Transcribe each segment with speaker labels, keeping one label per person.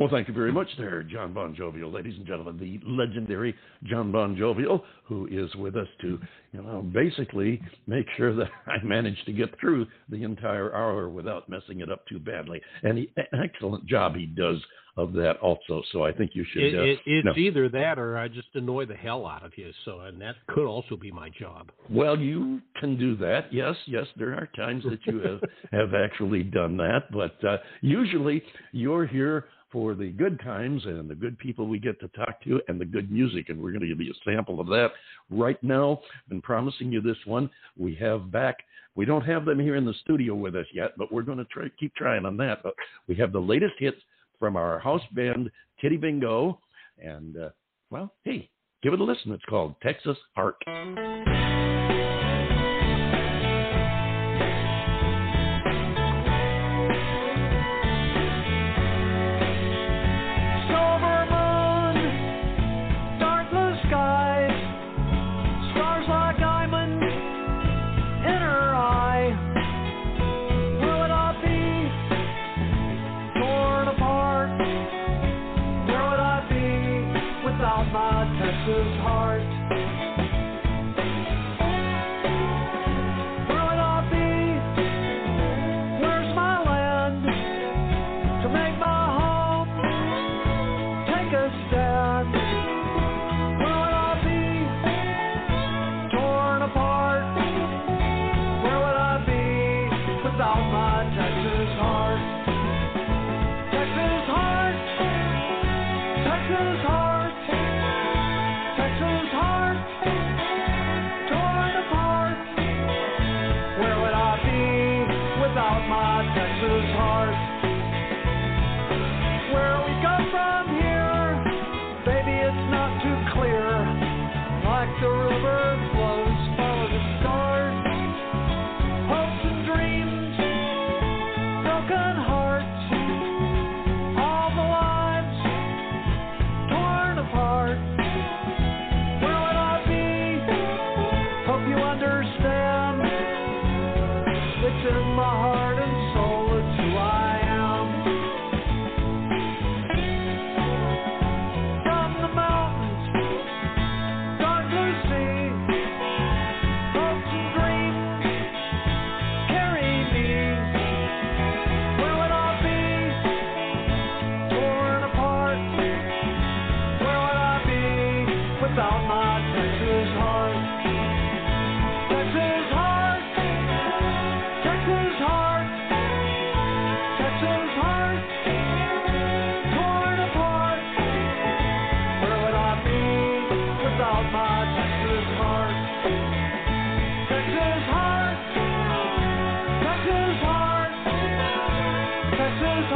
Speaker 1: Well, thank you very much there, John Bon Jovial, ladies and gentlemen, the legendary John Bon Jovial, who is with us to, you know, basically make sure that I manage to get through the entire hour without messing it up too badly. And he, an excellent job he does of that also. So I think you should.
Speaker 2: It,
Speaker 1: uh,
Speaker 2: it, it's
Speaker 1: no.
Speaker 2: either that or I just annoy the hell out of you. So, and that could also be my job.
Speaker 1: Well, you can do that. Yes, yes, there are times that you have, have actually done that, but uh, usually you're here for the good times and the good people we get to talk to and the good music. And we're going to give you a sample of that right now. Been promising you this one. We have back. We don't have them here in the studio with us yet, but we're going to try keep trying on that. But we have the latest hits from our house band Titty Bingo, and uh, well, hey, give it a listen. It's called Texas Heart.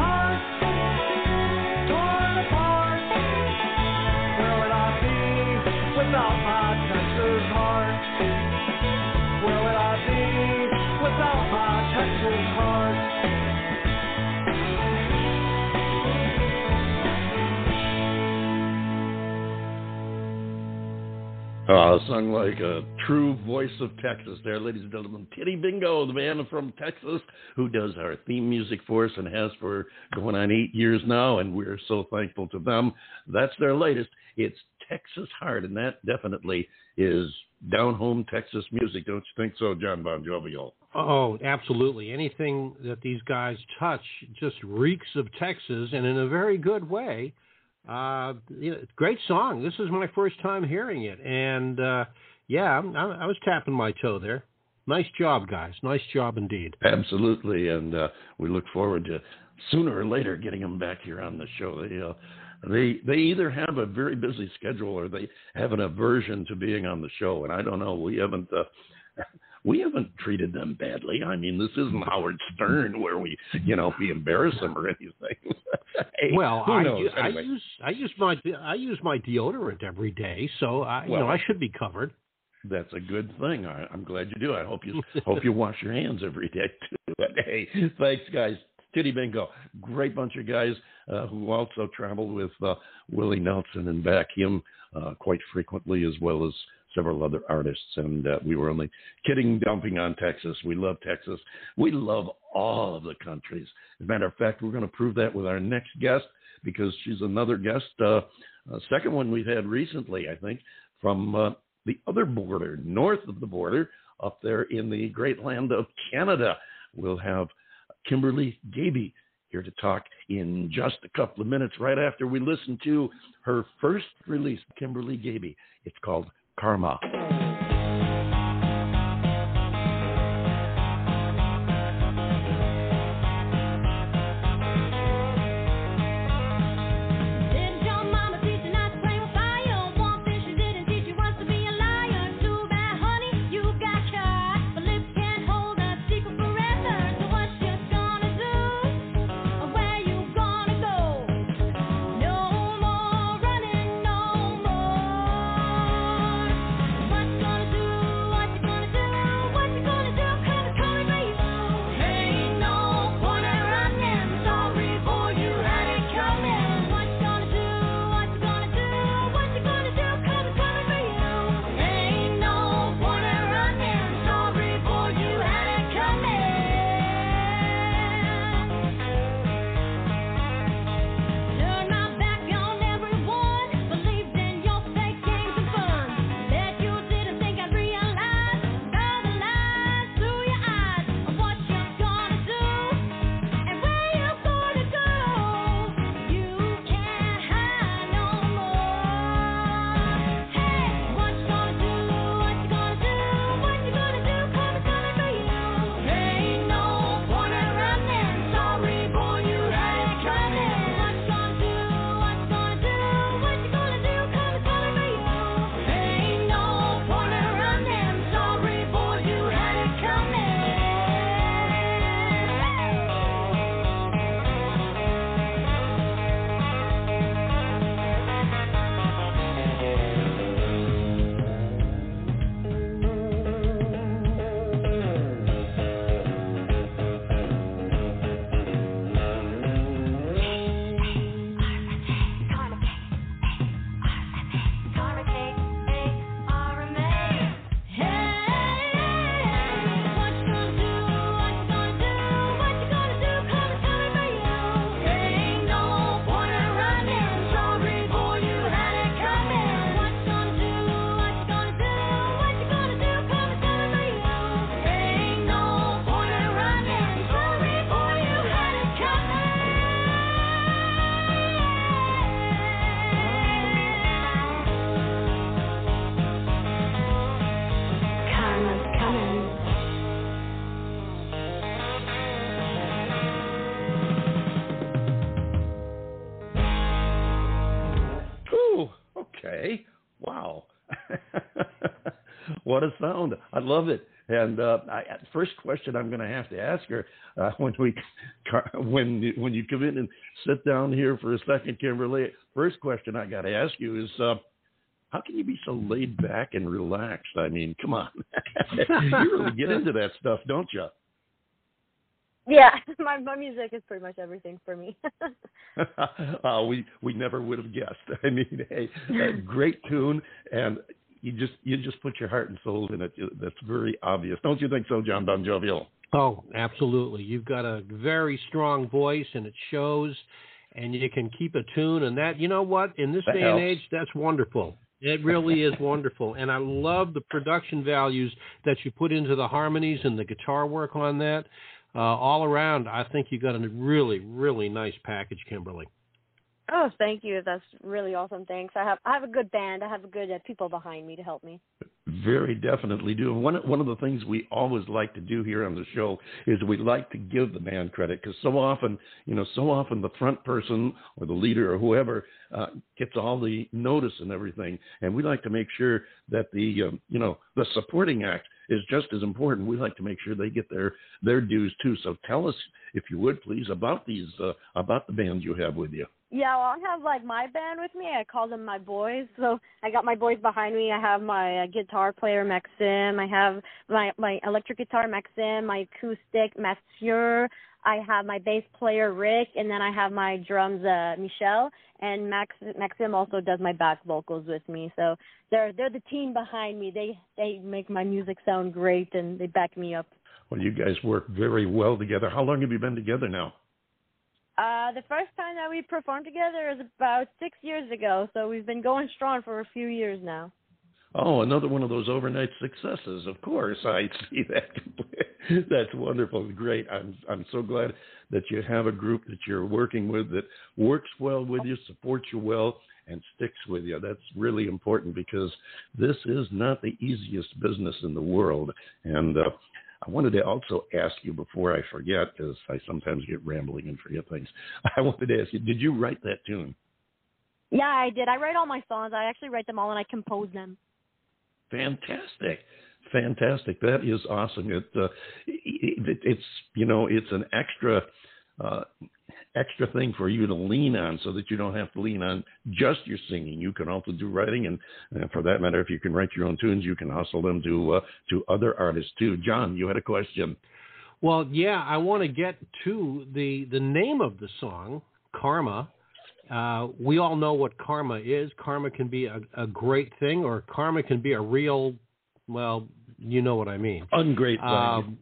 Speaker 3: Heart,
Speaker 1: Uh, sung like a true voice of Texas there, ladies and gentlemen. Titty Bingo, the man from Texas who does our theme music for us and has for going on eight years now, and we're so thankful to them. That's their latest. It's Texas Heart, and that definitely is down home Texas music. Don't you think so, John Bon Jovial?
Speaker 2: Oh, absolutely. Anything that these guys touch just reeks of Texas, and in a very good way. Uh, you know, great song. This is my first time hearing it, and uh, yeah, I, I was tapping my toe there. Nice job, guys. Nice job indeed.
Speaker 1: Absolutely, and uh, we look forward to sooner or later getting them back here on the show. They, uh, they they either have a very busy schedule or they have an aversion to being on the show, and I don't know. We haven't. Uh, we haven't treated them badly. I mean, this isn't Howard Stern where we, you know, we embarrass them or anything.
Speaker 4: hey,
Speaker 2: well, I, u- I
Speaker 4: Anyway.
Speaker 2: use I use my I use my deodorant every day, so I you know I should be covered.
Speaker 4: That's a good thing. I, I'm glad you do. I hope you hope you wash your hands every day too. But hey, thanks, guys. Titty Bingo, great bunch of guys uh, who also traveled with uh, Willie Nelson and back him uh, quite frequently, as well as several other artists. And uh, we were only kidding, dumping on Texas. We love Texas. We love all of the countries. As a matter of fact, we're going to prove that with our next guest because she's another guest, uh, second one we've had recently, I think, from uh, the other border, north of the border, up there in the great land of Canada. We'll have Kimberley Gabie here to talk in just a couple of minutes, right after we listen to her first release, Kimberley Gabie. It's called Karma.
Speaker 1: What
Speaker 4: a sound. I love it. And uh, I, first question I'm going to have to ask her uh, when we when when you come in and sit down here for a second, Kimberley. First question I got to ask you is, uh, how can you be so laid back and relaxed? I mean, come on, you really get into that stuff, don't you?
Speaker 5: Yeah, my my music is pretty much everything for me.
Speaker 4: uh, we we never would have guessed. I mean, hey, a great tune, and you just you just put your heart and soul in it. That's very obvious, don't you think so, John Bon Jovial?
Speaker 2: Oh, absolutely. You've got a very strong voice, and it shows. And you can keep a tune, and that you know what? In this
Speaker 4: That
Speaker 2: day and age, that's wonderful. It really is wonderful, and I love the production values that you put into the harmonies and the guitar work on that. Uh, all around, I think you got a really, really nice package, Kimberley.
Speaker 5: Oh, thank you. That's really awesome. Thanks. I have I have a good band. I have a good uh, people behind me to help me.
Speaker 1: very definitely do. And one one of the things we always like to do here on the show is we like to give the band credit because so often, you know, so often the front person or the leader or whoever uh, gets all the notice and everything, and we like to make sure that the um, you know the supporting act is just as important. We like to make sure they get their their dues too. So tell us, if you would please, about these uh, about the band you have with you.
Speaker 5: Yeah, well, I have like my band with me. I call them my boys. So I got my boys behind me. I have my uh, guitar player Maxim. I have my my electric guitar Maxim. My acoustic Mathieu. I have my bass player Rick, and then I have my drums uh Michelle. And Max Maxim also does my back vocals with me. So they're they're the team behind me. They they make my music sound great, and they back me up.
Speaker 1: Well, you guys work very well together. How long have you been together now?
Speaker 5: Uh, the first time that we performed together is about six years ago, so we've been going strong for a few years now.
Speaker 1: Oh, another one of those overnight successes. Of course, I see that. That's wonderful, great. I'm I'm so glad that you have a group that you're working with that works well with you, supports you well, and sticks with you. That's really important because this is not the easiest business in the world. And uh, I wanted to also ask you before I forget, because I sometimes get rambling and forget things. I wanted to ask you, did you write that tune?
Speaker 5: Yeah, I did. I write all my songs. I actually write them all and I compose them.
Speaker 1: Fantastic. Fantastic. That is awesome. It, uh, it, it's, you know, it's an extra, uh, extra thing for you to lean on so that you don't have to lean on just your singing. You can also do writing. And, and for that matter, if you can write your own tunes, you can hustle them to, uh, to other artists too. John, you had a question.
Speaker 2: Well, yeah, I want to get to the the name of the song, Karma. Uh, we all know what karma is. Karma can be a, a great thing, or karma can be a real, well, you know what I mean.
Speaker 1: Ungrateful.
Speaker 2: Um,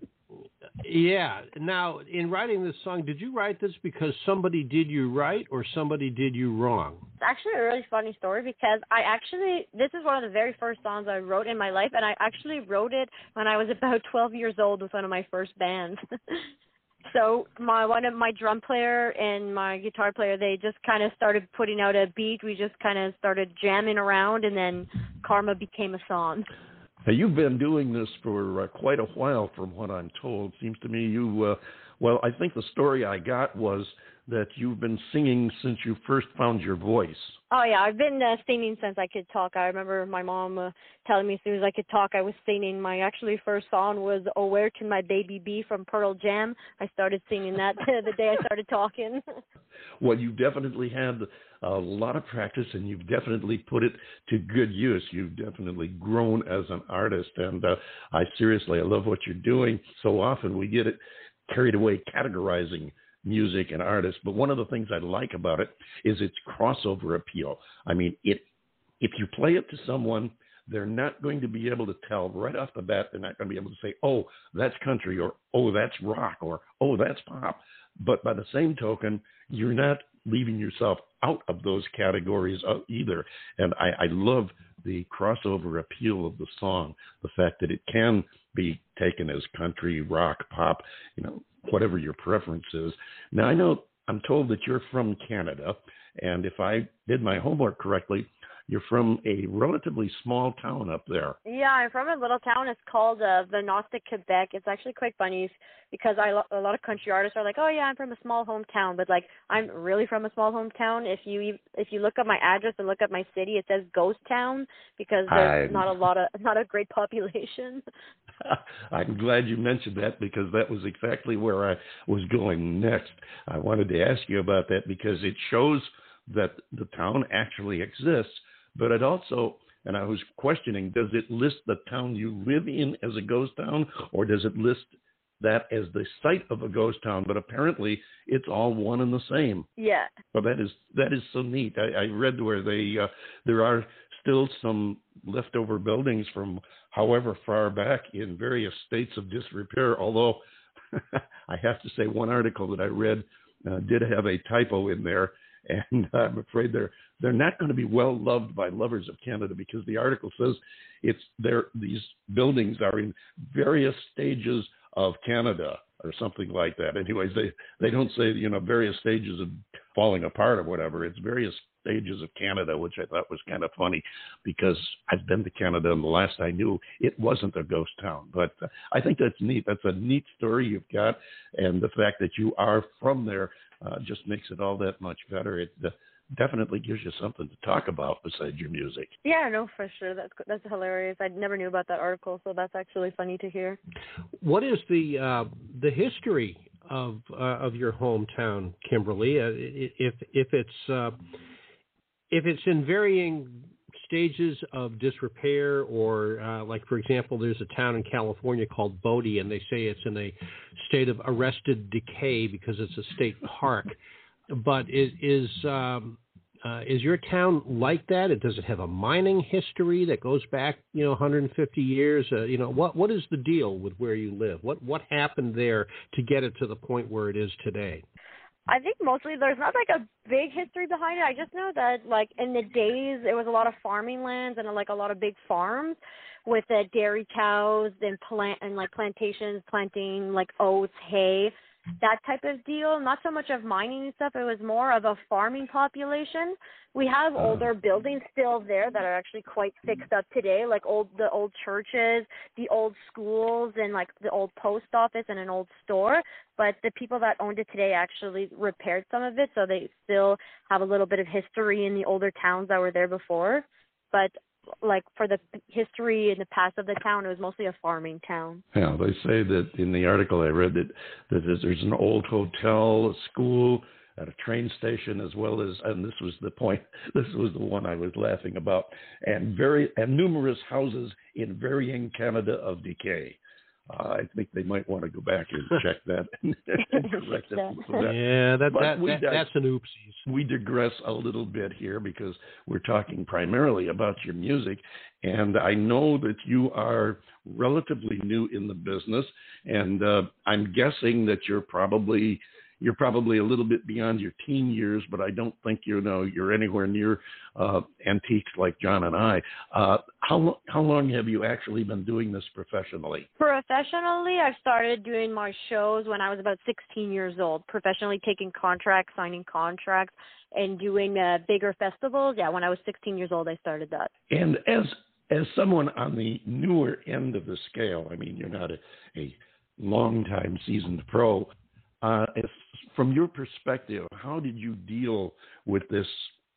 Speaker 2: yeah. Now, in writing this song, did you write this because somebody did you right or somebody did you wrong?
Speaker 5: It's actually a really funny story because I actually this is one of the very first songs I wrote in my life, and I actually wrote it when I was about 12 years old with one of my first bands. so my one of my drum player and my guitar player they just kind of started putting out a beat. We just kind of started jamming around, and then Karma became a song.
Speaker 1: Now, you've been doing this for uh, quite a while, from what I'm told. Seems to me you, uh, well, I think the story I got was that you've been singing since you first found your voice.
Speaker 5: Oh yeah, I've been uh, singing since I could talk. I remember my mom uh, telling me as soon as I could talk, I was singing. My actually first song was "Oh Where Can My Baby Be" from Pearl Jam. I started singing that the day I started talking.
Speaker 1: well, you definitely had a lot of practice, and you've definitely put it to good use. You've definitely grown as an artist, and uh, I seriously, I love what you're doing. So often we get it carried away categorizing music and artists. But one of the things I like about it is its crossover appeal. I mean, it if you play it to someone, they're not going to be able to tell right off the bat. They're not going to be able to say, "Oh, that's country," or "Oh, that's rock," or "Oh, that's pop." But by the same token, you're not leaving yourself out of those categories uh, either. And I, I love the crossover appeal of the song, the fact that it can be taken as country, rock, pop, you know, whatever your preference is. Now, I know I'm told that you're from Canada, and if I did my homework correctly, you're from a relatively small town up there.
Speaker 5: Yeah, I'm from a little town. It's called uh, Venosta, Quebec. It's actually quite funny because I a lot of country artists are like, "Oh yeah, I'm from a small hometown," but like I'm really from a small hometown. If you if you look up my address and look up my city, it says Ghost Town because there's
Speaker 1: I'm-
Speaker 5: not a lot of not a great population.
Speaker 1: I'm glad you mentioned that because that was exactly where I was going next. I wanted to ask you about that because it shows that the town actually exists, but it also, and I was questioning, does it list the town you live in as a ghost town or does it list that as the site of a ghost town? But apparently it's all one and the same.
Speaker 5: yeah.
Speaker 1: Well, that is that is so neat. I, I read where they uh, there are still some leftover buildings from however far back in various states of disrepair. Although I have to say, one article that I read uh, did have a typo in there, and I'm afraid they're they're not going to be well loved by lovers of Canada because the article says it's there. These buildings are in various stages of Canada or something like that. Anyways, they they don't say you know various stages of falling apart or whatever. It's various stages of Canada, which I thought was kind of funny because I've been to Canada and the last I knew it wasn't a ghost town. But I think that's neat. That's a neat story you've got, and the fact that you are from there uh, just makes it all that much better. It uh, definitely gives you something to talk about besides your music.
Speaker 5: Yeah, no, for sure. That's that's hilarious. I never knew about that article, so that's actually funny to hear.
Speaker 2: What is the uh, the history of uh, of your hometown, Kimberley? Uh, if if it's uh, if it's in varying stages of disrepair, or uh, like for example, there's a town in California called Bodie, and they say it's in a state of arrested decay because it's a state park. But is is um, uh, is your town like that? It does it have a mining history that goes back, you know, 150 years? Uh, you know, what what is the deal with where you live? What what happened there to get it to the point where it is today?
Speaker 5: I think mostly there's not like a big history behind it. I just know that like in the days it was a lot of farming lands and like a lot of big farms with uh, dairy cows and plant and like plantations planting like oats, hay, that type of deal. Not so much of mining and stuff. It was more of a farming population. We have mm. older buildings still there that are actually quite fixed up today, like old the old churches, the old schools, and like the old post office and an old store. But the people that owned it today actually repaired some of it, so they still have a little bit of history in the older towns that were there before. But like for the history and the past of the town, it was mostly a farming town.
Speaker 1: Yeah, they say that in the article I read that that there's- an old hotel, a school, at a train station, as well as, and this was the point, this was the one I was laughing about, and very and numerous houses in varying Canada of decay. Uh, I think they might want to go back and check that and correct it. a little bit.
Speaker 2: Yeah, that, that, that
Speaker 1: got-
Speaker 2: that's an oopsies.
Speaker 1: we digress a little bit here because we're talking primarily about your music. And I know that you are relatively new in the business, and uh, I'm guessing that you're probably you're probably a little bit beyond your teen years, but I don't think you know you're anywhere near uh, antiques like John and I. Uh, how lo- how long have you actually been doing this professionally?
Speaker 5: Professionally, I started doing my shows when I was about 16 years old. Professionally taking contracts, signing contracts, and doing uh, bigger festivals. Yeah, when I was 16 years old, I started that.
Speaker 1: And as as someone on the newer end of the scale, I mean, you're not a, a longtime seasoned pro. Uh, if, from your perspective, how did you deal with this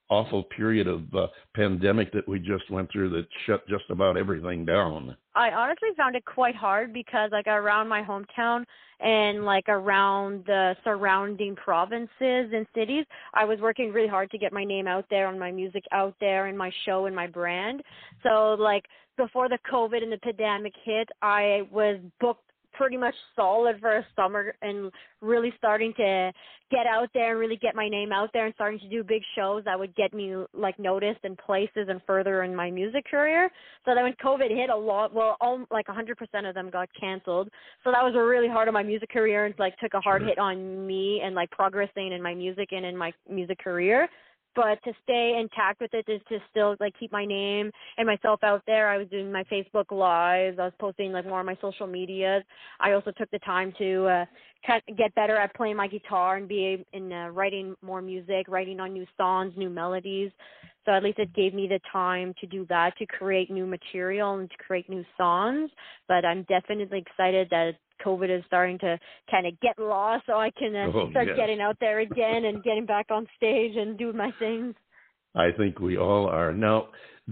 Speaker 1: awful period of uh, pandemic that we just went through that shut just about everything down?
Speaker 5: I honestly found it quite hard because like around my hometown and like around the surrounding provinces and cities, I was working really hard to get my name out there and my music out there and my show and my brand. So like before the COVID and the pandemic hit, I was booked pretty much solid for a summer and really starting to get out there and really get my name out there and starting to do big shows that would get me like noticed in places and further in my music career. So then when COVID hit, a lot, well, all, like 100% of them got canceled. So that was really hard on my music career and like took a hard
Speaker 1: Sure.
Speaker 5: hit on me and like progressing in my music and in my music career. But to stay intact with it is to still like keep my name and myself out there. I was doing my Facebook lives. I was posting like more on my social medias. I also took the time to uh, get better at playing my guitar and be in uh, writing more music, writing on new songs, new melodies. So at least it gave me the time to do that, to create new material and to create new songs. But I'm definitely excited that COVID is starting to kind of get lost, so I can uh,
Speaker 1: Oh,
Speaker 5: start
Speaker 1: yes.
Speaker 5: getting out there again and getting back on stage and do my things.
Speaker 1: I think we all are. Now,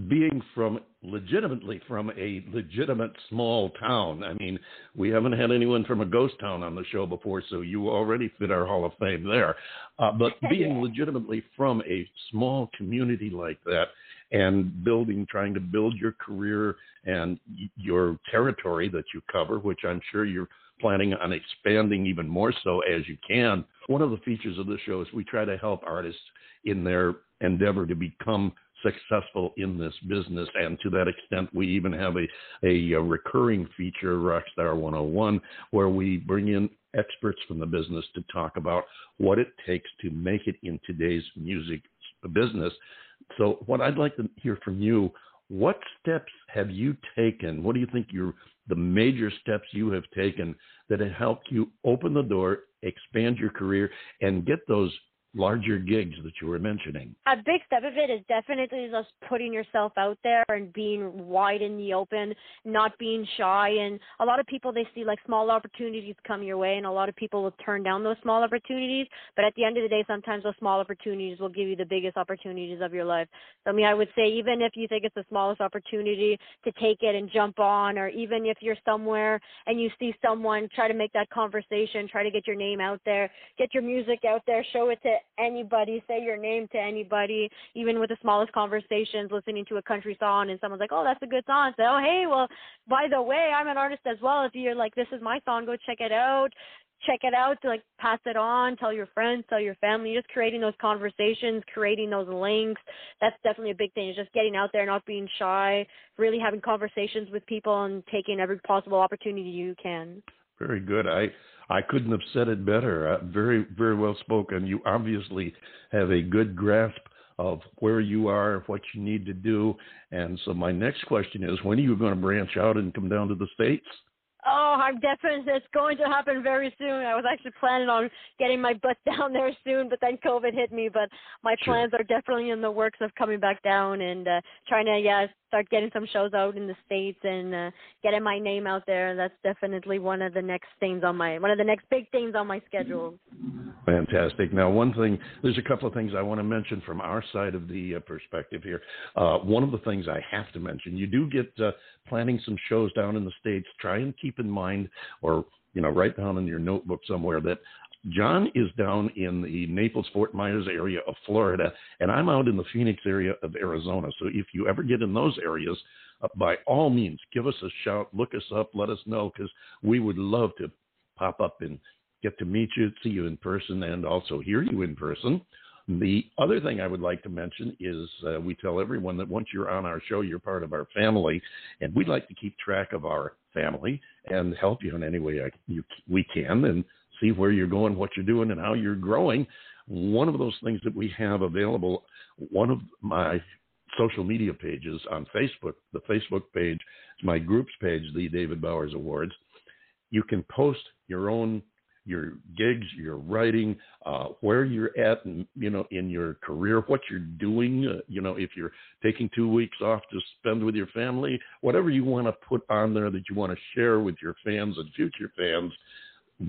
Speaker 1: being from legitimately from a legitimate small town, I mean, we haven't had anyone from a ghost town on the show before, so you already fit our Hall of Fame there. Uh, but being legitimately from a small community like that and building, trying to build your career and y- your territory that you cover, which I'm sure you're planning on expanding even more so as you can. One of the features of the show is we try to help artists in their endeavor to become successful in this business. And to that extent, we even have a, a, recurring feature, Rockstar 101, where we bring in experts from the business to talk about what it takes to make it in today's music business. So, what I'd like to hear from you, what steps have you taken? What do you think your the major steps you have taken that have helped you open the door, expand your career, and get those larger gigs that you were mentioning?
Speaker 5: a big step of it is definitely just putting yourself out there and being wide in the open, not being shy. And a lot of people they see like small opportunities come your way, and a lot of people will turn down those small opportunities. But at the end of the day, sometimes those small opportunities will give you the biggest opportunities of your life. So, I mean, I would say even if you think it's the smallest opportunity to take it and jump on, or even if you're somewhere and you see someone try to make that conversation, try to get your name out there, get your music out there, show it to anybody, say your name to anybody, even with the smallest conversations, listening to a country song and someone's like, Oh, that's a good song. Say, Oh, hey, well, by the way, I'm an artist as well. If you're like, This is my song, go check it out. Check it out to like pass it on, tell your friends, tell your family, just creating those conversations, creating those links. That's definitely a big thing. Is just getting out there, not being shy, really having conversations with people and taking every possible opportunity you can.
Speaker 1: Very good. I I couldn't have said it better. Uh, very very well spoken. You obviously have a good grasp of where you are, what you need to do. And so my next question is, when are you going to branch out and come down to the states?
Speaker 5: Oh, I'm definitely. It's going to happen very soon. I was actually planning on getting my butt down there soon, but then COVID hit me. But my
Speaker 1: Sure.
Speaker 5: plans are definitely in the works of coming back down and uh, trying to, yeah, start getting some shows out in the states and uh, getting my name out there. That's definitely one of the next things on my, one of the next big things on my schedule.
Speaker 1: Fantastic. Now, one thing, there's a couple of things I want to mention from our side of the uh, perspective here. Uh, one of the things I have to mention, you do get uh, planning some shows down in the States. Try and keep in mind, or, you know, write down in your notebook somewhere that John is down in the Naples, Fort Myers area of Florida, and I'm out in the Phoenix area of Arizona. So if you ever get in those areas, uh, by all means, give us a shout, look us up, let us know, because we would love to pop up and get to meet you, see you in person, and also hear you in person. The other thing I would like to mention is uh, we tell everyone that once you're on our show, you're part of our family, and we'd like to keep track of our family and help you in any way I, you, we can and see where you're going, what you're doing, and how you're growing. One of those things that we have available, one of my social media pages on Facebook, the Facebook page, is my groups page, the David Bowers Awards. You can post your own your gigs, your writing, uh, where you're at, and you know, in your career, what you're doing. Uh, you know, if you're taking two weeks off to spend with your family, whatever you want to put on there that you want to share with your fans and future fans.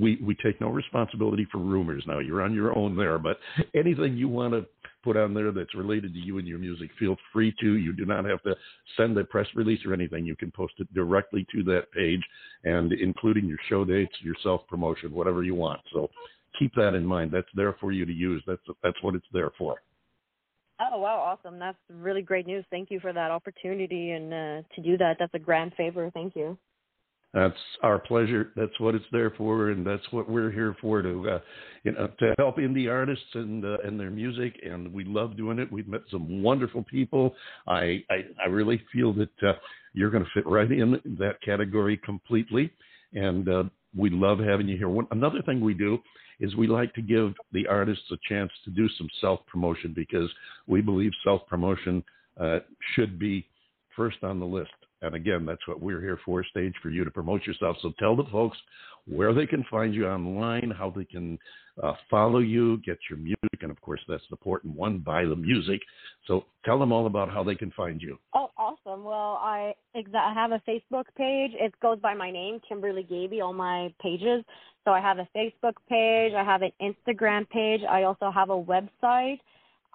Speaker 1: We we take no responsibility for rumors. Now you're on your own there, but anything you want to put on there that's related to you and your music, feel free to. You do not have to send a press release or anything. You can post it directly to that page and including your show dates, your self promotion, whatever you want. So keep that in mind. That's there for you to use. That's that's what it's there for.
Speaker 5: Oh wow, awesome! That's really great news. Thank you for that opportunity and uh, to do that. That's a grand favor. Thank you.
Speaker 1: That's our pleasure. That's what it's there for, and that's what we're here for to, uh, you know, to help indie artists and uh, and their music. And we love doing it. We've met some wonderful people. I I, I really feel that uh, you're going to fit right in that category completely, and uh, we love having you here. One, another thing we do is we like to give the artists a chance to do some self promotion because we believe self promotion uh, should be first on the list. And again, that's what we're here for, stage for you to promote yourself. So tell the folks where they can find you online, how they can uh, follow you, get your music, and of course, that's the important one, buy the music. So tell them all about how they can find you.
Speaker 5: Oh, awesome. Well, I I have a Facebook page. It goes by my name, Kimberley Gabie, all my pages. So I have a Facebook page. I have an Instagram page. I also have a website.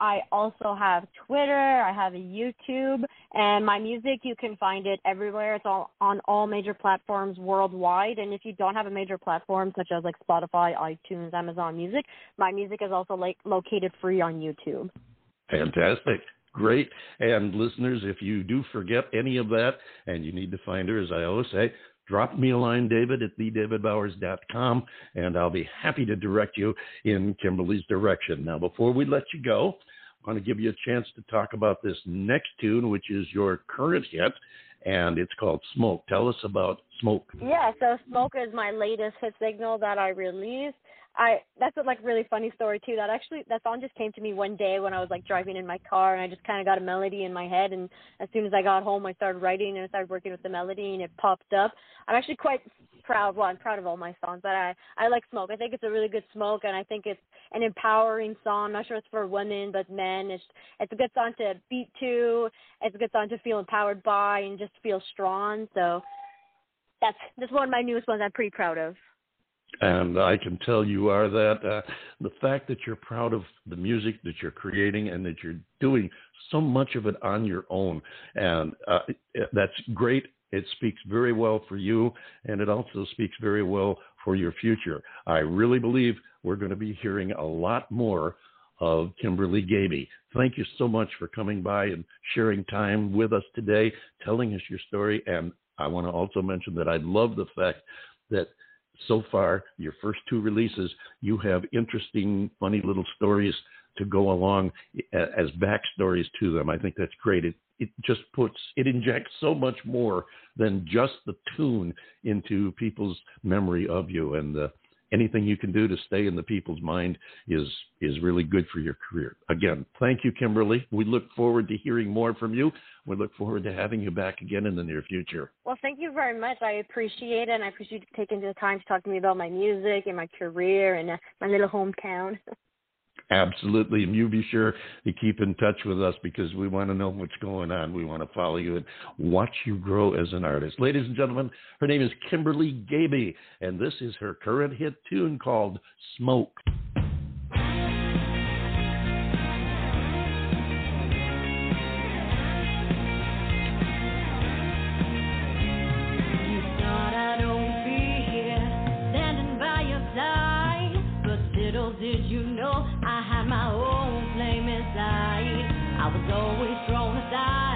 Speaker 5: I also have Twitter. I have a YouTube. And my music, you can find it everywhere. It's all on all major platforms worldwide. And if you don't have a major platform such as like Spotify, iTunes, Amazon Music, my music is also like located free on YouTube.
Speaker 1: Fantastic. Great. And listeners, if you do forget any of that and you need to find her, as I always say, drop me a line, David, at thedavidbowers.com, and I'll be happy to direct you in Kimberley's direction. Now, before we let you go, I want to give you a chance to talk about this next tune, which is your current hit, and it's called Smoke. Tell us about Smoke.
Speaker 5: Yeah, so Smoke is my latest hit signal that I released. I that's a like really funny story too. That actually that song just came to me one day when I was like driving in my car and I just kind of got a melody in my head and as soon as I got home I started writing and I started working with the melody and it popped up. I'm actually quite proud. Well, I'm proud of all my songs, but I I like Smoke. I think it's a really good Smoke and I think it's an empowering song. I'm not sure it's for women but men. It's it's a good song to beat to. It's a good song to feel empowered by and just feel strong. So that's that's one of my newest ones I'm pretty proud of.
Speaker 1: And I can tell you are that. Uh, the fact that you're proud of the music that you're creating and that you're doing so much of it on your own, and uh, that's great. It speaks very well for you, and it also speaks very well for your future. I really believe we're going to be hearing a lot more of Kimberley Gabie. Thank you so much for coming by and sharing time with us today, telling us your story. And I want to also mention that I love the fact that so far, your first two releases, you have interesting, funny little stories to go along as backstories to them. I think that's great. It it just puts it injects so much more than just the tune into people's memory of you, and uh, anything you can do to stay in the people's mind is is really good for your career. Again, thank you, Kimberley. We look forward to hearing more from you. We look forward to having you back again in the near future.
Speaker 5: Well, thank you very much. I appreciate it, and I appreciate you taking the time to talk to me about my music and my career and uh, my little hometown.
Speaker 1: Absolutely. And you be sure to keep in touch with us because we want to know what's going on. We want to follow you and watch you grow as an artist. Ladies and gentlemen, her name is Kimberley Gabie, and this is her current hit tune called Smoke.
Speaker 4: Thrown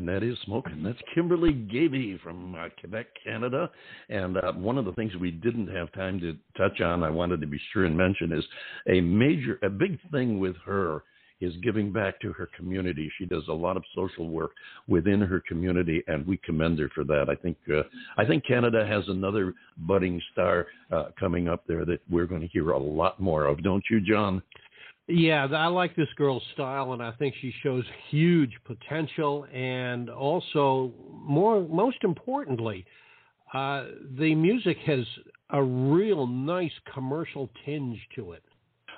Speaker 1: And that is smoking. that's Kimberley Gabie from uh, Quebec, Canada. And uh, one of the things we didn't have time to touch on, I wanted to be sure and mention, is a major, a big thing with her is giving back to her community. She does a lot of social work within her community, and we commend her for that. I think uh, I think Canada has another budding star uh, coming up there that we're going to hear a lot more of, don't you, John?
Speaker 2: Yeah, I like this girl's style, and I think she shows huge potential. And also, more most importantly, uh, the music has a real nice commercial tinge to it.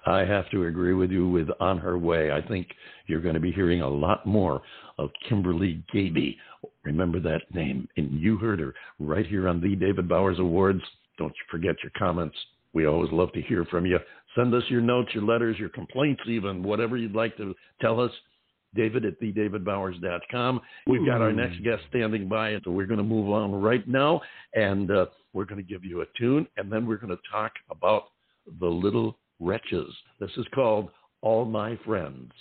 Speaker 1: I have to agree with you with On Her Way. I think you're going to be hearing a lot more of Kimberley Gabie. Remember that name. And you heard her right here on the David Bowers Awards. Don't forget your comments. We always love to hear from you. Send us your notes, your letters, your complaints, even whatever you'd like to tell us. David at thedavidbowers.com. We've got our next guest standing by, so we're going to move on right now, and uh, we're going to give you a tune, and then we're going to talk about the little wretches. This is called All My Friends.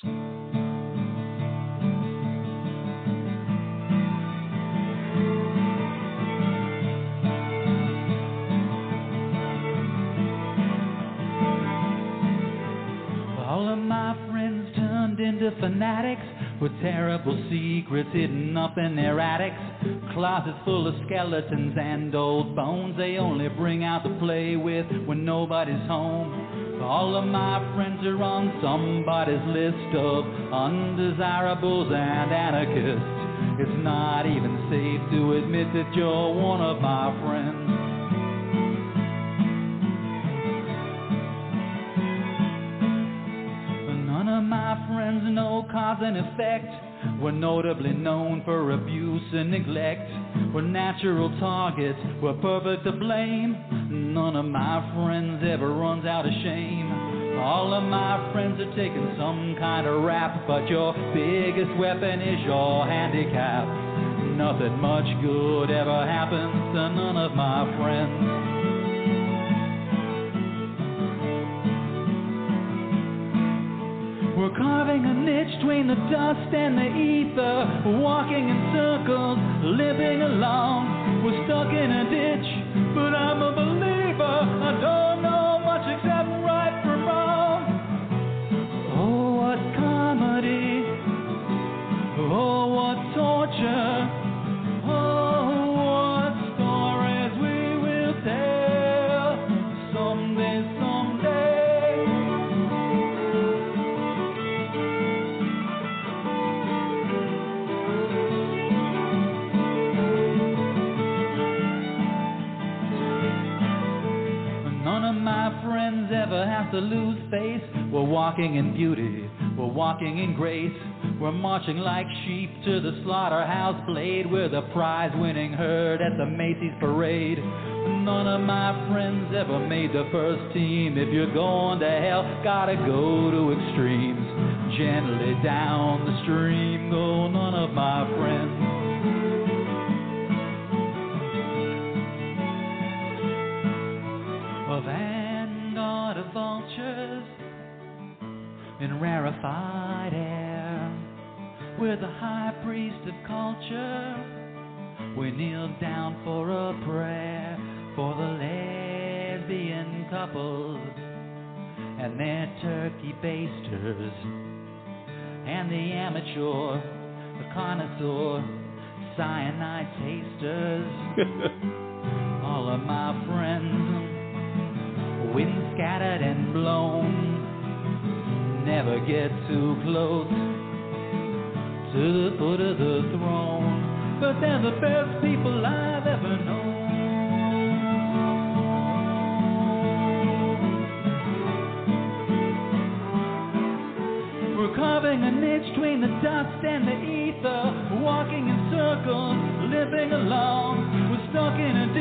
Speaker 6: With terrible secrets hidden up in their attics. Closets full of skeletons and old bones they only bring out to play with when nobody's home. All of my friends are on somebody's list of undesirables and anarchists. It's not even safe to admit that you're one of my friends. Cause and effect. We're notably known for abuse and neglect. We're natural targets, we're perfect to blame. None of my friends ever runs out of shame. All of my friends are taking some kind of rap, but your biggest weapon is your handicap. Nothing much good ever happens to none of my friends. We're carving a niche between the dust and the ether. We're walking in circles, living along. We're stuck in a ditch, but I'm a believer. I don't walking in beauty, we're walking in grace. We're marching like sheep to the slaughterhouse blade. We're the prize winning herd at the Macy's parade. None of my friends ever made the first team. If you're going to hell, gotta go to extremes. Gently down the stream go none of my friends. Rarefied air. We're the high priest of culture. We kneel down for a prayer for the lesbian couples and their turkey basters and the amateur, the connoisseur, cyanide tasters. All of my friends wind scattered and blown. Never get too close to the foot of the throne, but they're the best people I've ever known. We're carving a niche between the dust and the ether, walking in circles, living along. We're stuck in a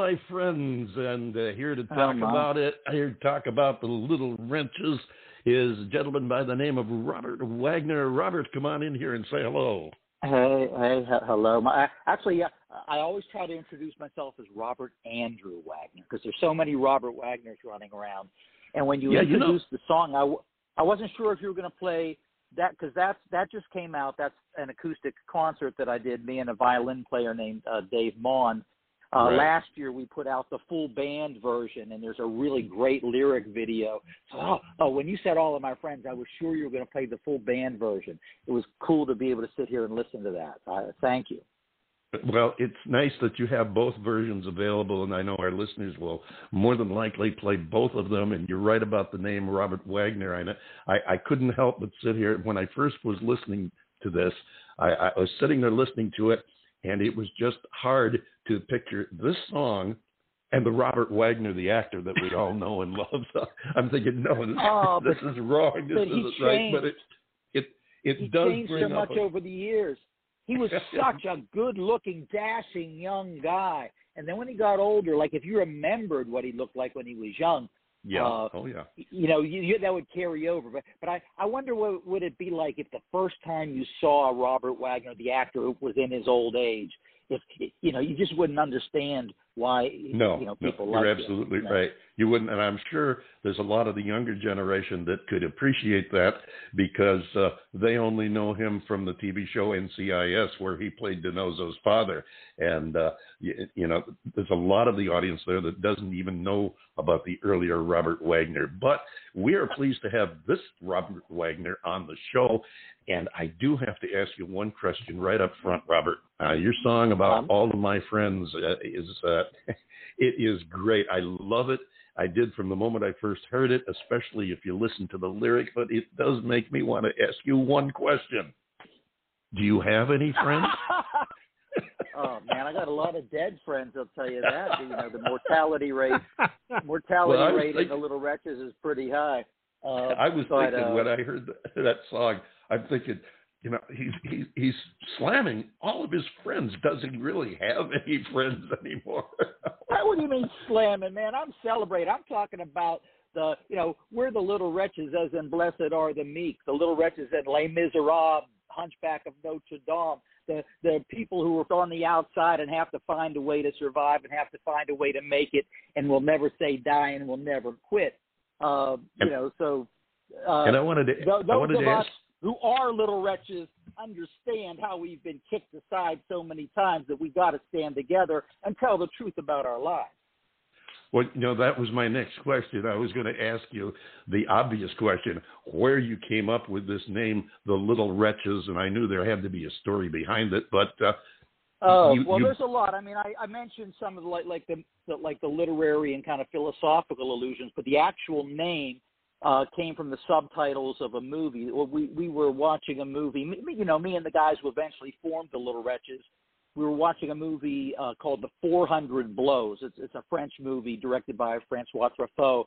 Speaker 1: my friends, and uh, here to
Speaker 7: Oh,
Speaker 1: talk about it, here to talk about the little wretches, is a gentleman by the name of Robert Wagner. Robert, come on in here and say hello.
Speaker 7: Hey, hey, he- hello. My, actually, uh, I always try to introduce myself as Robert Andrew Wagner because there's so many Robert Wagners running around. And when you
Speaker 1: Yeah, you know-
Speaker 7: the song, I, w- I wasn't sure if you were going to play that because that's that just came out. That's an acoustic concert that I did. Me and a violin player named uh, Dave Maughan. Uh,
Speaker 1: Right.
Speaker 7: Last year we put out the full band version, and there's a really great lyric video. So, oh, oh, when you said all of my friends, I was sure you were going to play the full band version. It was cool to be able to sit here and listen to that. Uh, thank you.
Speaker 1: Well, it's nice that you have both versions available, and I know our listeners will more than likely play both of them. And you're right about the name Robert Wagner. I, I, I couldn't help but sit here when I first was listening to this. I, I was sitting there listening to it, and it was just hard to picture this song and the Robert Wagner, the actor that we all know and love. So I'm thinking, no, this,
Speaker 7: Oh,
Speaker 1: this
Speaker 7: but-
Speaker 1: is wrong. This isn't right. But it it it
Speaker 7: he
Speaker 1: does
Speaker 7: changed so much
Speaker 1: a-
Speaker 7: over the years. He was such a good-looking, dashing young guy, and then when he got older, like if you remembered what he looked like when he was young,
Speaker 1: yeah.
Speaker 7: uh,
Speaker 1: oh yeah.
Speaker 7: you know, you, you, that would carry over. But but I I wonder what would it be like if the first time you saw Robert Wagner, the actor, was in his old age. If you know, you just wouldn't understand why
Speaker 1: No,
Speaker 7: you know
Speaker 1: no,
Speaker 7: people
Speaker 1: you're
Speaker 7: like him.
Speaker 1: absolutely
Speaker 7: No.
Speaker 1: right. You wouldn't, and I'm sure there's a lot of the younger generation that could appreciate that because uh, they only know him from the TV show NCIS where he played DiNozzo's father, and uh, you, you know there's a lot of the audience there that doesn't even know about the earlier Robert Wagner. But we are pleased to have this Robert Wagner on the show, and I do have to ask you one question right up front, Robert. Uh, your song about
Speaker 7: Um.
Speaker 1: all of my friends uh, is uh, it is great. I love it. I did from the moment I first heard it, especially if you listen to the lyric, but it does make me want to ask you one question. Do you have any friends?
Speaker 7: oh man, I got a lot of dead friends. I'll tell you that. You know, the mortality rate mortality
Speaker 1: Well,
Speaker 7: rate in the Little Wretches is pretty high. Uh,
Speaker 1: I was
Speaker 7: but,
Speaker 1: thinking
Speaker 7: uh,
Speaker 1: when I heard that, that song, I'm thinking, you know, he's he's he's slamming all of his friends. Does he really have any friends anymore?
Speaker 7: What do you mean slamming, man? I'm celebrating. I'm talking about the, you know, we're the little wretches, as in blessed are the meek, the little wretches in Les Miserables, Hunchback of Notre Dame, the the people who are on the outside and have to find a way to survive and have to find a way to make it, and will never say die and will never quit. Uh, you know, so. Uh,
Speaker 1: and I wanted to
Speaker 7: Tho-
Speaker 1: I
Speaker 7: Those
Speaker 1: wanted
Speaker 7: of
Speaker 1: to
Speaker 7: us
Speaker 1: ask.
Speaker 7: Who are little wretches understand how we've been kicked aside so many times that we've got to stand together and tell the truth about our lives.
Speaker 1: Well, you know, that was my next question. I was going to ask you the obvious question where you came up with this name, The Little Wretches, and I knew there had to be a story behind it, but uh,
Speaker 7: Oh
Speaker 1: You-
Speaker 7: well,
Speaker 1: you-
Speaker 7: there's a lot. I mean, I, I mentioned some of the like like the, the like the literary and kind of philosophical allusions, but the actual name uh, came from the subtitles of a movie. Well, we we were watching a movie. Me, you know, me and the guys who eventually formed the Little Wretches. We were watching a movie uh, called The 400 Blows. It's it's a French movie directed by Francois Truffaut,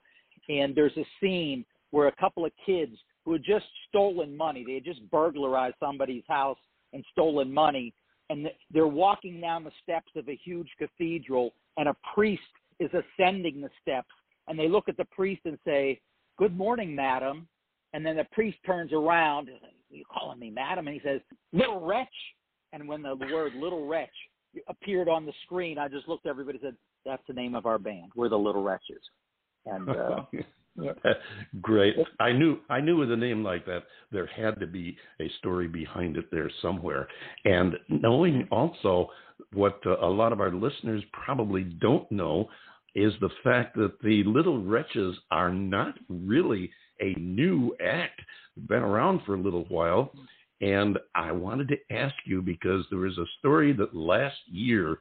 Speaker 7: and there's a scene where a couple of kids who had just stolen money. They had just burglarized somebody's house and stolen money and they're walking down the steps of a huge cathedral and a priest is ascending the steps and they look at the priest and say good morning madam and then the priest turns around you calling me madam? And he says little wretch. And when the word little wretch appeared on the screen i just looked at everybody and said that's the name of our band. We're the little wretches. And uh
Speaker 1: Great. I knew I knew with a name like that there had to be a story behind it there somewhere. And knowing also what uh, a lot of our listeners probably don't know is the fact that the Little Wretches are not really a new act. Been around for a little while. And I wanted to ask you because there was a story that last year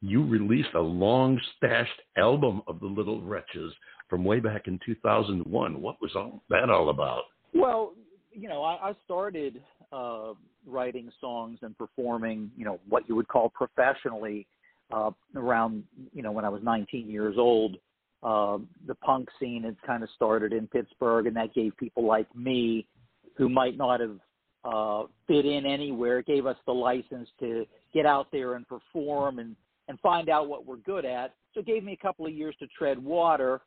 Speaker 1: you released a long stashed album of the Little Wretches from way back in 2001. What was all that all about?
Speaker 7: Well, you know, I, I started uh, writing songs and performing, you know, what you would call professionally uh, around, you know, when I was 19 years old. Uh, the punk scene had kind of started in Pittsburgh, and that gave people like me, who might not have uh, fit in anywhere, it gave us the license to get out there and perform and and find out what we're good at. so it gave me a couple of years to tread water,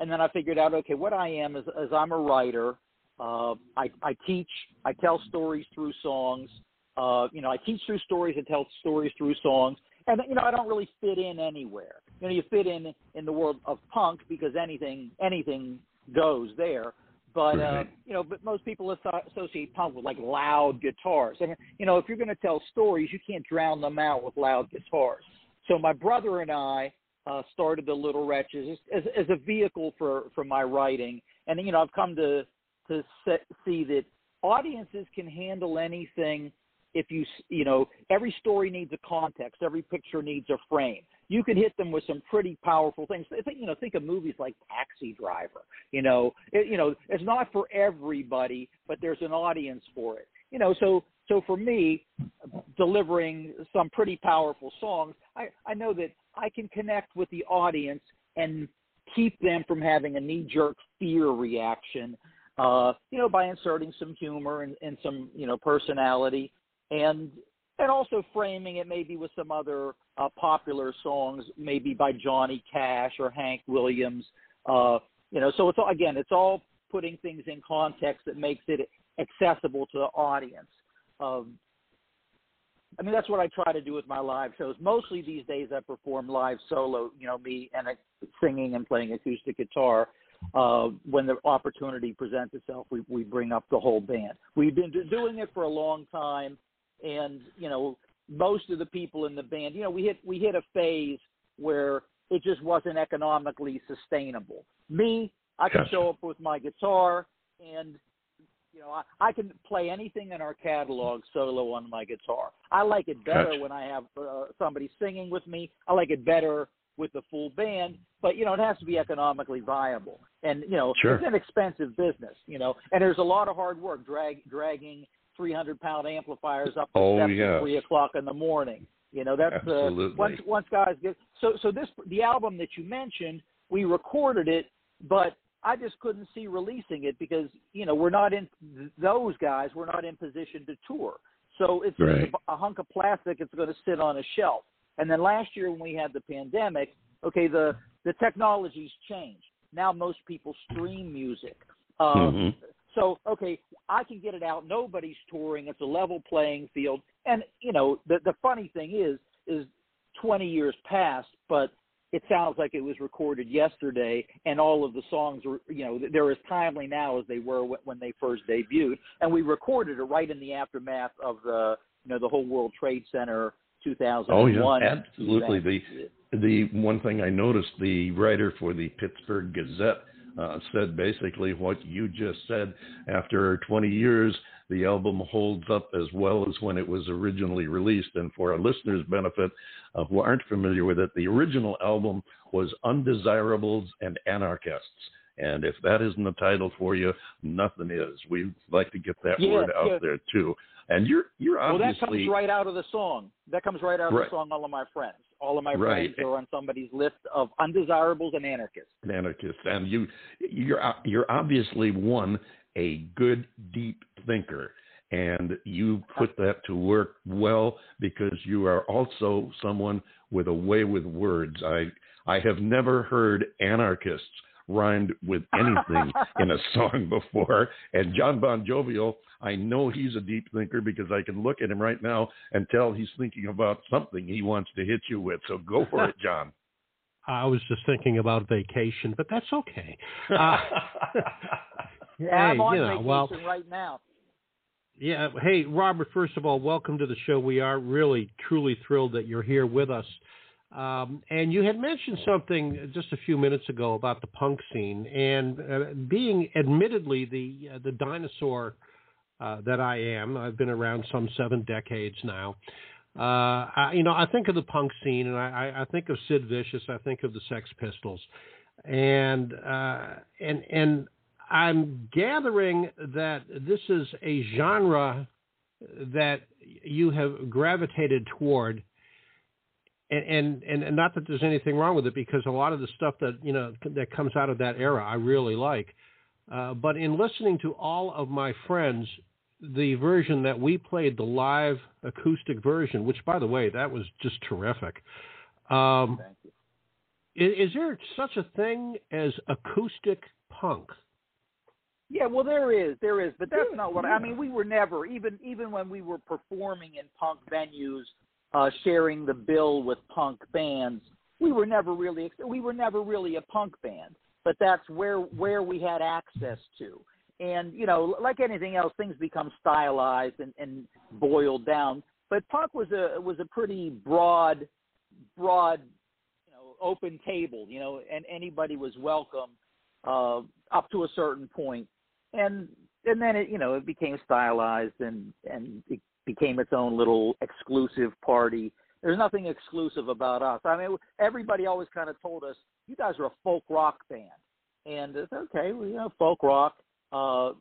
Speaker 7: and then I figured out, okay, what I am is, is I'm a writer. Uh, I, I teach, I tell stories through songs. Uh, you know, I teach through stories and tell stories through songs. And you know, I don't really fit in anywhere. You know, you fit in in the world of punk because anything anything goes there. But uh, you know, but most people associate punk with like loud guitars. And you know, if you're going to tell stories, you can't drown them out with loud guitars. So my brother and I uh, started the Little Wretches as, as a vehicle for for my writing. And you know, I've come to to se- see that audiences can handle anything if you you know every story needs a context every picture needs a frame. You can hit them with some pretty powerful things. Think you know think of movies like taxi driver you know? It, you know it's not for everybody but there's an audience for it. You know so so for me delivering some pretty powerful songs i i know that i can connect with the audience and keep them from having a knee jerk fear reaction uh you know by inserting some humor and, and some you know personality and and also framing it maybe with some other uh, popular songs, maybe by Johnny Cash or Hank Williams. Uh, you know, so it's all, again, it's all putting things in context that makes it accessible to the audience. Um, I mean, that's what I try to do with my live shows. Mostly these days, I perform live solo. You know, me and singing and playing acoustic guitar. Uh, when the opportunity presents itself, we we bring up the whole band. We've been doing it for a long time and you know most of the people in the band you know we hit we hit a phase where it just wasn't economically sustainable me i can
Speaker 1: Gotcha.
Speaker 7: show up with my guitar and you know I, I can play anything in our catalog solo on my guitar i like it better
Speaker 1: Gotcha.
Speaker 7: when i have uh, somebody singing with me i like it better with the full band but you know it has to be economically viable and you know
Speaker 1: Sure.
Speaker 7: it's an expensive business you know and there's a lot of hard work drag dragging 300 pound amplifiers up the
Speaker 1: Oh,
Speaker 7: steps
Speaker 1: yes.
Speaker 7: at three o'clock in the morning. You know that's uh, once once guys get so so this the album that you mentioned we recorded it, but I just couldn't see releasing it because you know we're not in those guys we're not in position to tour. So it's
Speaker 1: Right.
Speaker 7: a, a hunk of plastic. It's going to sit on a shelf. And then last year when we had the pandemic, okay, the the technology's changed. Now most people stream music. Um,
Speaker 1: Mhm.
Speaker 7: So okay, I can get it out. Nobody's touring. It's a level playing field. And you know, the the funny thing is, is 20 years passed, but it sounds like it was recorded yesterday, and all of the songs were, you know, they're as timely now as they were when, when they first debuted. And we recorded it right in the aftermath of the, you know, the whole World Trade Center 2001.
Speaker 1: Oh yeah, absolutely.
Speaker 7: event.
Speaker 1: The the one thing I noticed, the writer for the Pittsburgh Gazette uh, said basically what you just said. After 20 years, the album holds up as well as when it was originally released. And for our listeners' benefit uh, who aren't familiar with it, the original album was Undesirables and Anarchists. And if that isn't the title for you, nothing is. We'd like to get that
Speaker 7: Yeah,
Speaker 1: word out
Speaker 7: yeah.
Speaker 1: there too. And you're you're obviously
Speaker 7: Well, that comes right out of the song. That comes right out of
Speaker 1: Right.
Speaker 7: the song. All of my friends, all of my
Speaker 1: Right.
Speaker 7: friends are on somebody's list of undesirables and anarchists.
Speaker 1: an anarchist, and you you're you're obviously one a good deep thinker, and you put that to work well because you are also someone with a way with words. I I have never heard anarchists rhymed with anything in a song before, and John Bon Jovial. I know he's a deep thinker because I can look at him right now and tell he's thinking about something he wants to hit you with. So go for it, John.
Speaker 2: I was just thinking about vacation, but that's okay. Uh,
Speaker 7: Yeah, I'm on
Speaker 2: you know,
Speaker 7: vacation
Speaker 2: well-
Speaker 7: right now.
Speaker 2: Yeah. Hey, Robert, first of all, welcome to the show. We are really, truly thrilled that you're here with us. Um, and you had mentioned something just a few minutes ago about the punk scene and uh, being admittedly the uh, the dinosaur uh, that I am. I've been around some seven decades now. Uh, I, you know, I think of the punk scene, and I, I- think of Sid Vicious. I think of the Sex Pistols, and uh, and and I'm gathering that this is a genre that you have gravitated toward, and, and and not that there's anything wrong with it because a lot of the stuff that you know that comes out of that era I really like. Uh, but in listening to all of my friends, the version that we played, the live acoustic version, which by the way, that was just terrific. Um,
Speaker 7: Thank you.
Speaker 2: Is, is there such a thing as acoustic punk?
Speaker 7: Yeah, well, there is, there is, but that's not what I mean. We were never even even when we were performing in punk venues, uh, sharing the bill with punk bands. We were never really we were never really a punk band, but that's where where we had access to. And you know, like anything else, things become stylized and, and boiled down. But punk was a was a pretty broad, broad, you know, open table. You know, and anybody was welcome uh, up to a certain point. and and then it you know it became stylized and and it became its own little exclusive party there's nothing exclusive about us i mean everybody always kind of told us you guys are a folk rock band and it's okay well, you know folk rock uh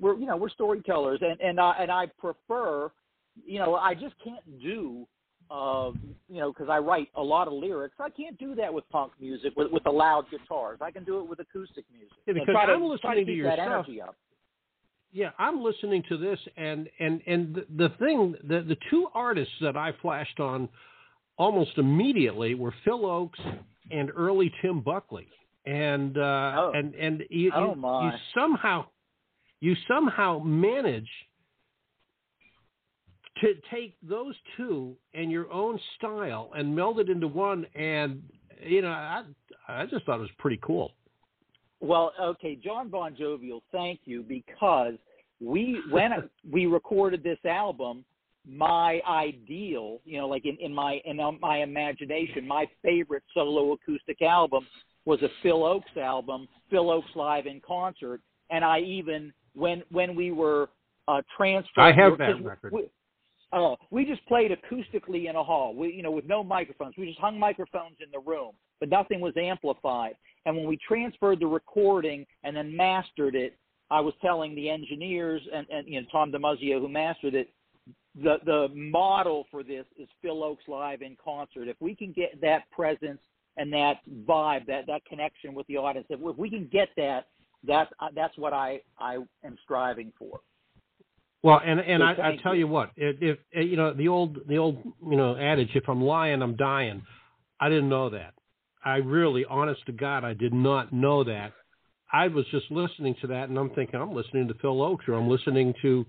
Speaker 7: we're you know we're storytellers and and i and i prefer you know i just can't do uh, you know, because I write a lot of lyrics. I can't do that with punk music with with the loud guitars. I can do it with acoustic music.
Speaker 2: Yeah, because I'm
Speaker 7: to
Speaker 2: listening to
Speaker 7: keep
Speaker 2: your stuff. Yeah, I'm listening to this, and and and the, the thing, the the two artists that I flashed on almost immediately were Phil Ochs and early Tim Buckley, and uh,
Speaker 7: Oh.
Speaker 2: and and you,
Speaker 7: Oh,
Speaker 2: you, you somehow you somehow manage to take those two and your own style and meld it into one, and you know, I I just thought it was pretty cool.
Speaker 7: Well, okay, John Bon Jovial, thank you because we when we recorded this album, my ideal, you know, like in, in my in my imagination, my favorite solo acoustic album was a Phil Ochs album, Phil Ochs live in concert, and I even when when we were uh, transferred,
Speaker 2: I have that record.
Speaker 7: We, Oh, we just played acoustically in a hall. We, you know, with no microphones. We just hung microphones in the room, but nothing was amplified. And when we transferred the recording and then mastered it, I was telling the engineers and, and you know Tom DiMaggio who mastered it, the the model for this is Phil Ochs live in concert. If we can get that presence and that vibe, that that connection with the audience, if, we can get that, that's that's what I I am striving for.
Speaker 2: Well, and and
Speaker 7: So
Speaker 2: I, I tell
Speaker 7: you.
Speaker 2: you what, if, if uh, you know the old the old you know adage, if I'm lying, I'm dying. I didn't know that. I really, honest to God, I did not know that. I was just listening to that, and I'm thinking I'm listening to Phil Ochs or I'm listening to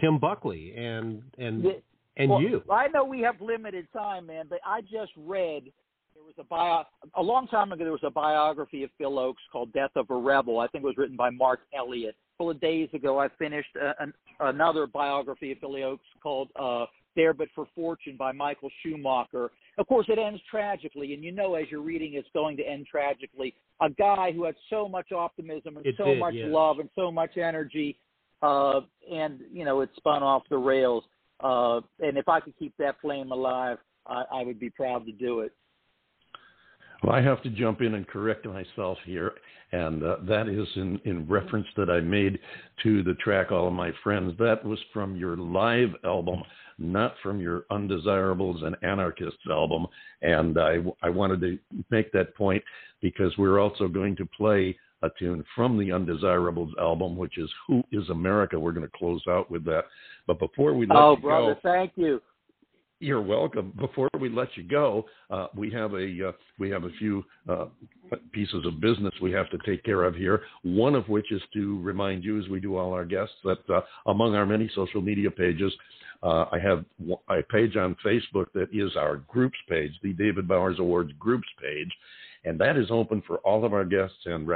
Speaker 2: Tim Buckley and and
Speaker 7: The-
Speaker 2: and
Speaker 7: well,
Speaker 2: you.
Speaker 7: I know we have limited time, man, but I just read there was a bio a long time ago. There was a biography of Phil Ochs called "Death of a Rebel." I think it was written by Marc Eliot. A couple of days ago, I finished a, an, another biography of Phil Ochs called uh, "There But for Fortune" by Michael Schumacher. Of course, it ends tragically, and you know as you're reading, it's going to end tragically. A guy who had so much optimism and
Speaker 2: It
Speaker 7: so
Speaker 2: did,
Speaker 7: much
Speaker 2: yes.
Speaker 7: love and so much energy, uh, and you know it spun off the rails. Uh, and if I could keep that flame alive, I, I would be proud to do it.
Speaker 1: Well, I have to jump in and correct myself here, and uh, that is in, in reference that I made to the track All of My Friends. That was from your live album, not from your Undesirables and Anarchists album. And I, I wanted to make that point because we're also going to play a tune from the Undesirables album, which is Who is America? We're going to close out with that. But before we let
Speaker 7: oh, brother,
Speaker 1: go,
Speaker 7: thank you.
Speaker 1: You're welcome. Before we let you go, uh, we have a uh, we have a few uh, pieces of business we have to take care of here. One of which is to remind you, as we do all our guests, that uh, among our many social media pages, uh, I have a page on Facebook that is our groups page, the David Bowers Awards groups page. And that is open for all of our guests and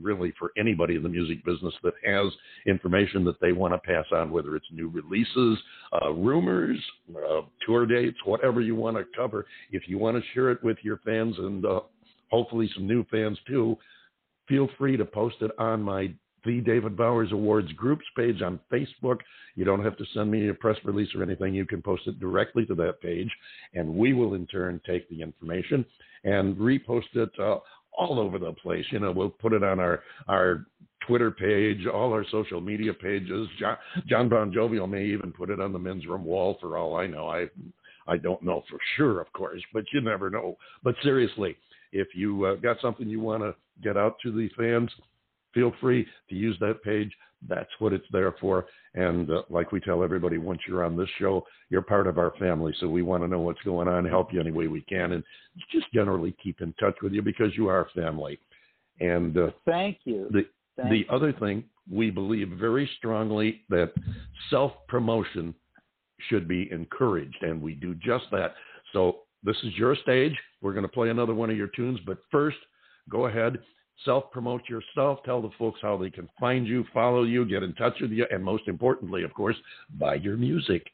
Speaker 1: really for anybody in the music business that has information that they want to pass on, whether it's new releases, uh, rumors, uh, tour dates, whatever you want to cover. If you want to share it with your fans and uh, hopefully some new fans too, feel free to post it on my the David Bowers Awards groups page on Facebook. You don't have to send me a press release or anything. You can post it directly to that page, and we will in turn take the information and repost it uh, all over the place. You know, we'll put it on our our Twitter page, all our social media pages. John, John Bon Jovial may even put it on the men's room wall for all I know. I I don't know for sure, of course, but you never know. But seriously, if you uh, got something you want to get out to the fans, feel free to use that page. That's what it's there for. And uh, like we tell everybody, once you're on this show, you're part of our family. So we want to know what's going on, help you any way we can, and just generally keep in touch with you because you are family. And uh,
Speaker 7: Thank you.
Speaker 1: the
Speaker 7: Thank
Speaker 1: the
Speaker 7: you.
Speaker 1: other thing, we believe very strongly that self promotion should be encouraged, and we do just that. So, this is your stage. We're going to play another one of your tunes, but first, go ahead, self promote yourself, tell the folks how they can find you, follow you, get in touch with you, and most importantly, of course, buy your music.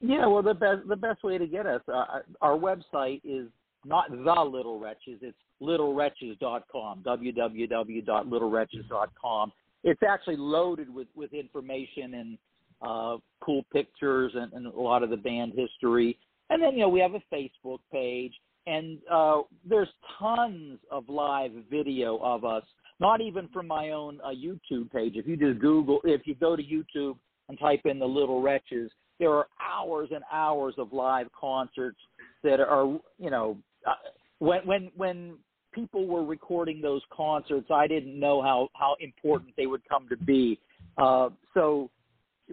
Speaker 7: Yeah, well, the best the best way to get us, uh, our website is not the Little Wretches. It's littlewretches.com. www.littlewretches.com. It's actually loaded with with information and uh, cool pictures and, and a lot of the band history. And then you know we have a Facebook page, and uh, there's tons of live video of us. Not even from my own uh, YouTube page. If you just Google, if you go to YouTube and type in the Little Wretches, there are hours and hours of live concerts that are you know uh, when when when people were recording those concerts i didn't know how how important they would come to be uh so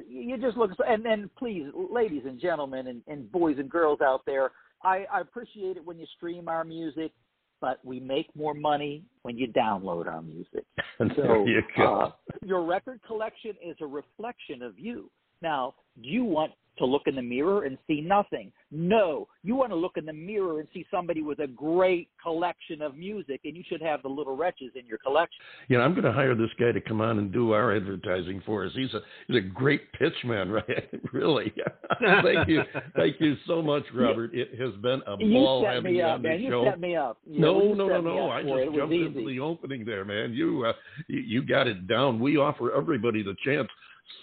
Speaker 7: you just look and then please ladies and gentlemen and, and boys and girls out there i i appreciate it when you stream our music but we make more money when you download our music
Speaker 1: And
Speaker 7: so
Speaker 1: there you go.
Speaker 7: uh, your record collection is a reflection of you. Now, do you want to look in the mirror and see nothing? No. You want to look in the mirror and see somebody with a great collection of music, and you should have the Little Wretches in your collection.
Speaker 1: you know, I'm going to hire this guy to come on and do our advertising for us. He's a he's a great pitch man, right? really. Thank you, thank you so much, Robert. It has been a
Speaker 7: You
Speaker 1: ball
Speaker 7: set
Speaker 1: having
Speaker 7: me
Speaker 1: you
Speaker 7: up,
Speaker 1: on
Speaker 7: man. You
Speaker 1: show.
Speaker 7: set me up. You
Speaker 1: no,
Speaker 7: know,
Speaker 1: no, no, no. I just jumped into the opening there, man. You, uh, you you got it down. We offer everybody the chance.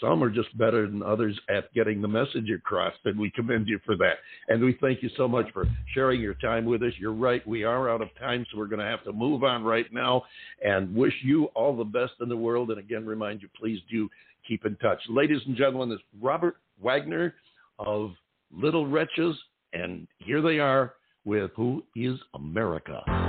Speaker 1: Some are just better than others at getting the message across, and we commend you for that. And we thank you so much for sharing your time with us. You're right, we are out of time, so we're going to have to move on right now. And wish you all the best in the world. And again, remind you, please do keep in touch. Ladies and gentlemen, this is Robert Wagner of Little Wretches, and here they are with Who is America?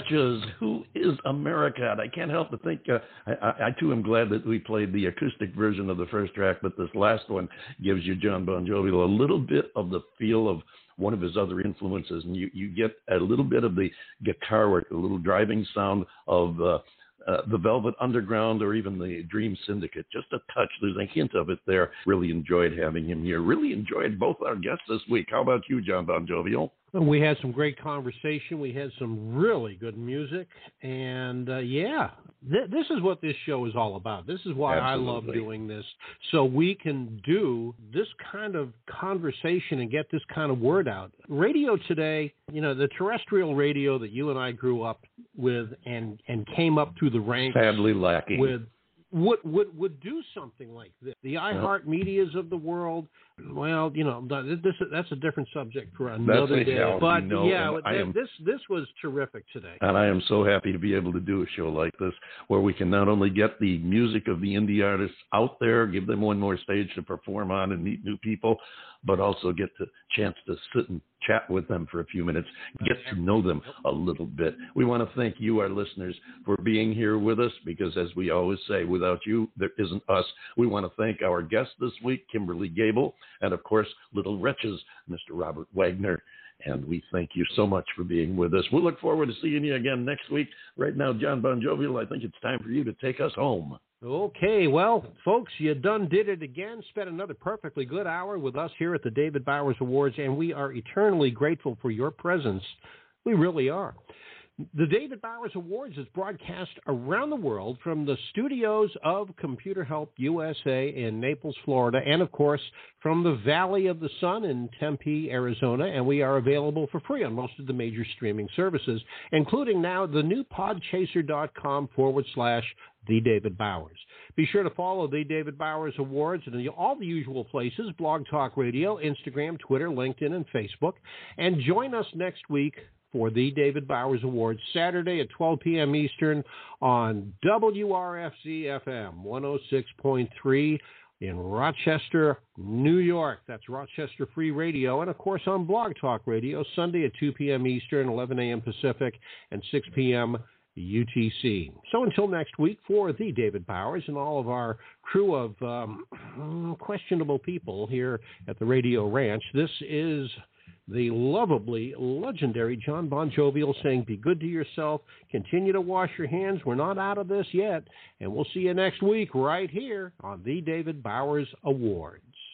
Speaker 1: Wretches, Who is America? And I can't help but think, uh, I, I, I too am glad that we played the acoustic version of the first track, but this last one gives you John Bon Jovi a little bit of the feel of one of his other influences, and you, you get a little bit of the guitar work, a little driving sound of uh, uh, the Velvet Underground or even the Dream Syndicate. Just a touch. There's a hint of it there. Really enjoyed having him here. Really enjoyed both our guests this week. How about you, John Bon Jovial?
Speaker 2: We had some great conversation. We had some really good music, and uh, yeah, th- this is what this show is all about. This is why I love doing this, so we can do this kind of conversation and get this kind of word out. Radio today, you know, the terrestrial radio that you and I grew up with and and came up through the ranks
Speaker 1: Sadly lacking.
Speaker 2: with would would would do something like this. The iHeart Medias of the world. Well, you know, th- this that's a different subject for another
Speaker 1: a
Speaker 2: day. But
Speaker 1: know,
Speaker 2: yeah,
Speaker 1: I am-
Speaker 2: this this was terrific today.
Speaker 1: And I am so happy to be able to do a show like this where we can not only get the music of the indie artists out there, give them one more stage to perform on and meet new people, but also get the chance to sit and chat with them for a few minutes, get to know them a little bit. We want to thank you, our listeners, for being here with us because, as we always say, without you, there isn't us. We want to thank our guest this week, Kimberley Gabie, and of course, Little Wretches, Mr. Robert Wagner. And we thank you so much for being with us. We'll look forward to seeing you again next week. Right now, John Bon Jovial, I think it's time for you to take us home.
Speaker 2: Okay, well, folks, you done did it again. Spent another perfectly good hour with us here at the David Bowers Awards, and we are eternally grateful for your presence. We really are. The David Bowers Awards is broadcast around the world from the studios of Computer Help USA in Naples, Florida, and of course from the Valley of the Sun in Tempe, Arizona. And we are available for free on most of the major streaming services, including now the new podchaser.com forward slash the David Bowers. Be sure to follow the David Bowers Awards in all the usual places Blog Talk Radio, Instagram, Twitter, LinkedIn, and Facebook. And join us next week for the David Bowers Awards, Saturday at 12 p.m. Eastern on WRFZ FM 106.3 in Rochester, New York. That's Rochester Free Radio. And of course on Blog Talk Radio, Sunday at 2 p.m. Eastern, 11 a.m. Pacific, and 6 p.m. UTC. So until next week, for the David Bowers and all of our crew of um, questionable people here at the Radio Ranch, this is the lovably legendary John Bon Jovial saying, Be good to yourself, continue to wash your hands. We're not out of this yet, and we'll see you next week right here on the David Bowers Awards.